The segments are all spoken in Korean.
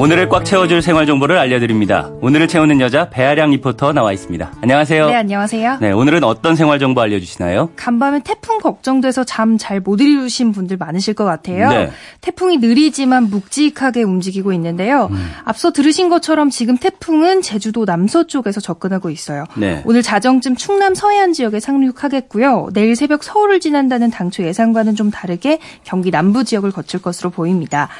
오늘을 꽉 채워줄 생활 정보를 알려드립니다. 오늘을 채우는 여자 배아량 리포터 나와 있습니다. 안녕하세요. 네, 안녕하세요. 네, 오늘은 어떤 생활 정보 알려주시나요? 간밤에 태풍 걱정돼서 잠 잘 못 이루신 분들 많으실 것 같아요. 네. 태풍이 느리지만 묵직하게 움직이고 있는데요. 음. 앞서 들으신 것처럼 지금 태풍은 제주도 남서쪽에서 접근하고 있어요. 네. 오늘 자정쯤 충남 서해안 지역에 상륙하겠고요. 내일 새벽 서울을 지난다는 당초 예상과는 좀 다르게 경기 남부 지역을 거칠 것으로 보입니다.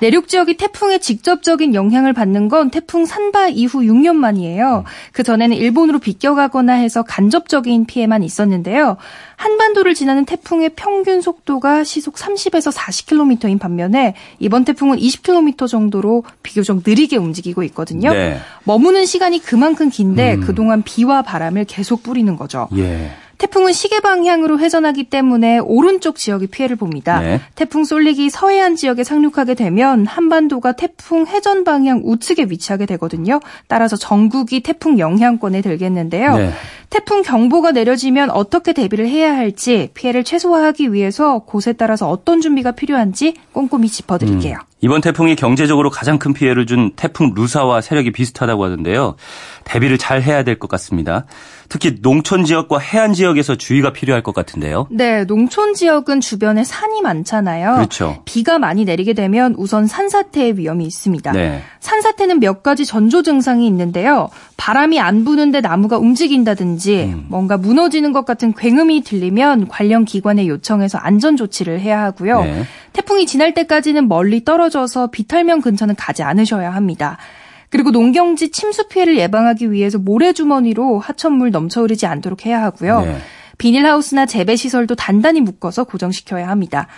내륙 지역이 태풍의 직접적인 영향을 받는 건 태풍 산바 이후 6년 만이에요. 그 전에는 일본으로 비껴가거나 해서 간접적인 피해만 있었는데요. 한반도를 지나는 태풍의 평균 속도가 시속 30에서 40km인 반면에 이번 태풍은 20km 정도로 비교적 느리게 움직이고 있거든요. 네. 머무는 시간이 그만큼 긴데 그동안 비와 바람을 계속 뿌리는 거죠. 예. 태풍은 시계 방향으로 회전하기 때문에 오른쪽 지역이 피해를 봅니다. 네. 태풍 쏠릭이 서해안 지역에 상륙하게 되면 한반도가 태풍 회전 방향 우측에 위치하게 되거든요. 따라서 전국이 태풍 영향권에 들겠는데요. 네. 태풍 경보가 내려지면 어떻게 대비를 해야 할지 피해를 최소화하기 위해서 곳에 따라서 어떤 준비가 필요한지 꼼꼼히 짚어드릴게요. 이번 태풍이 경제적으로 가장 큰 피해를 준 태풍 루사와 세력이 비슷하다고 하던데요. 대비를 잘 해야 될 것 같습니다. 특히 농촌 지역과 해안 지역에서 주의가 필요할 것 같은데요. 네, 농촌 지역은 주변에 산이 많잖아요. 그렇죠. 비가 많이 내리게 되면 우선 산사태의 위험이 있습니다. 네. 산사태는 몇 가지 전조 증상이 있는데요. 바람이 안 부는데 나무가 움직인다든지 음. 뭔가 무너지는 것 같은 굉음이 들리면 관련 기관에 요청해서 안전 조치를 해야 하고요. 네. 태풍이 지날 때까지는 멀리 떨어져서 비탈면 근처는 가지 않으셔야 합니다. 그리고 농경지 침수 피해를 예방하기 위해서 모래주머니로 하천물 넘쳐 흐르지 않도록 해야 하고요. 네. 비닐하우스나 재배시설도 단단히 묶어서 고정시켜야 합니다.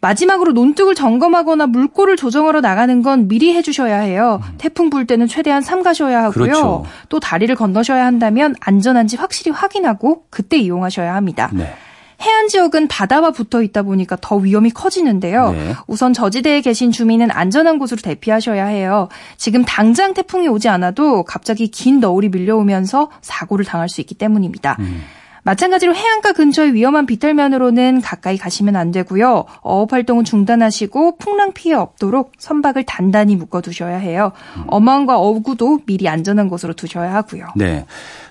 마지막으로 논둑을 점검하거나 물꼬를 조정하러 나가는 건 미리 해주셔야 해요. 태풍 불 때는 최대한 삼가셔야 하고요. 그렇죠. 또 다리를 건너셔야 한다면 안전한지 확실히 확인하고 그때 이용하셔야 합니다. 네. 해안 지역은 바다와 붙어 있다 보니까 더 위험이 커지는데요. 네. 우선 저지대에 계신 주민은 안전한 곳으로 대피하셔야 해요. 지금 당장 태풍이 오지 않아도 갑자기 긴 너울이 밀려오면서 사고를 당할 수 있기 때문입니다. 음. 마찬가지로 해안가 근처의 위험한 비탈면으로는 가까이 가시면 안 되고요. 어업 활동은 중단하시고 풍랑 피해 없도록 선박을 단단히 묶어 두셔야 해요. 어망과 어구도 미리 안전한 곳으로 두셔야 하고요. 네.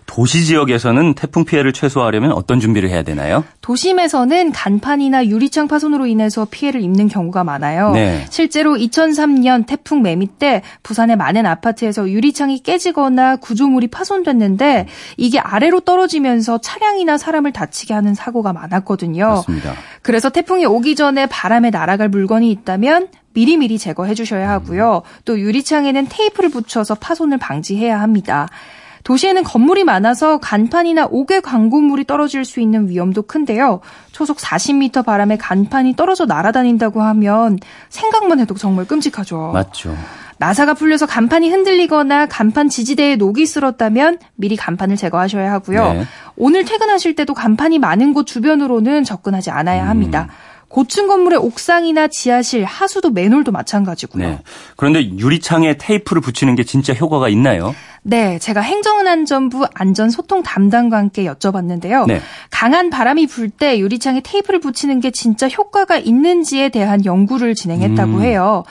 도시 지역에서는 태풍 피해를 최소화하려면 어떤 준비를 해야 되나요? 도심에서는 간판이나 유리창 파손으로 인해서 피해를 입는 경우가 많아요. 네. 실제로 2003년 태풍 매미 때 부산의 많은 아파트에서 유리창이 깨지거나 구조물이 파손됐는데 이게 아래로 떨어지면서 차량이나 사람을 다치게 하는 사고가 많았거든요. 맞습니다. 그래서 태풍이 오기 전에 바람에 날아갈 물건이 있다면 미리미리 제거해 주셔야 하고요. 또 유리창에는 테이프를 붙여서 파손을 방지해야 합니다. 도시에는 건물이 많아서 간판이나 옥외 광고물이 떨어질 수 있는 위험도 큰데요. 초속 40m 바람에 간판이 떨어져 날아다닌다고 하면 생각만 해도 정말 끔찍하죠. 맞죠. 나사가 풀려서 간판이 흔들리거나 간판 지지대에 녹이 쓸었다면 미리 간판을 제거하셔야 하고요. 네. 오늘 퇴근하실 때도 간판이 많은 곳 주변으로는 접근하지 않아야 음. 합니다. 고층 건물의 옥상이나 지하실, 하수도 맨홀도 마찬가지고요. 네. 그런데 유리창에 테이프를 붙이는 게 진짜 효과가 있나요? 네, 제가 행정안전부 안전소통 담당과 함께 여쭤봤는데요. 네. 강한 바람이 불 때 유리창에 테이프를 붙이는 게 진짜 효과가 있는지에 대한 연구를 진행했다고 음. 해요.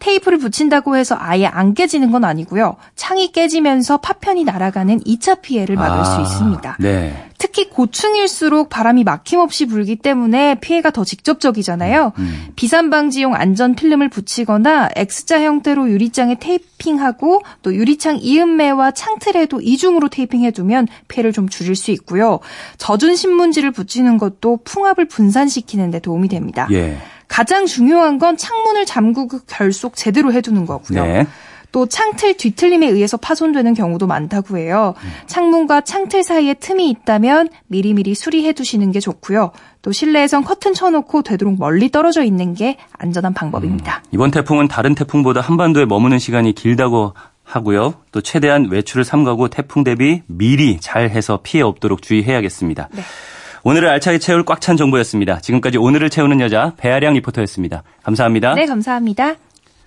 테이프를 붙인다고 해서 아예 안 깨지는 건 아니고요. 창이 깨지면서 파편이 날아가는 2차 피해를 막을 아, 수 있습니다. 네. 특히 고층일수록 바람이 막힘없이 불기 때문에 피해가 더 직접적이잖아요. 음. 비산 방지용 안전 필름을 붙이거나 X자 형태로 유리창에 테이핑하고 또 유리창 이음매와 창틀에도 이중으로 테이핑해두면 피해를 좀 줄일 수 있고요. 젖은 신문지를 붙이는 것도 풍압을 분산시키는 데 도움이 됩니다. 예. 가장 중요한 건 창문을 잠그고 결속 제대로 해두는 거고요. 네. 또 창틀 뒤틀림에 의해서 파손되는 경우도 많다고 해요. 창문과 창틀 사이에 틈이 있다면 미리미리 수리해 두시는 게 좋고요. 또 실내에선 커튼 쳐놓고 되도록 멀리 떨어져 있는 게 안전한 방법입니다. 이번 태풍은 다른 태풍보다 한반도에 머무는 시간이 길다고 하고요. 또 최대한 외출을 삼가고 태풍 대비 미리 잘 해서 피해 없도록 주의해야겠습니다. 네. 오늘을 알차게 채울 꽉 찬 정보였습니다. 지금까지 오늘을 채우는 여자 배아량 리포터였습니다. 감사합니다. 네, 감사합니다.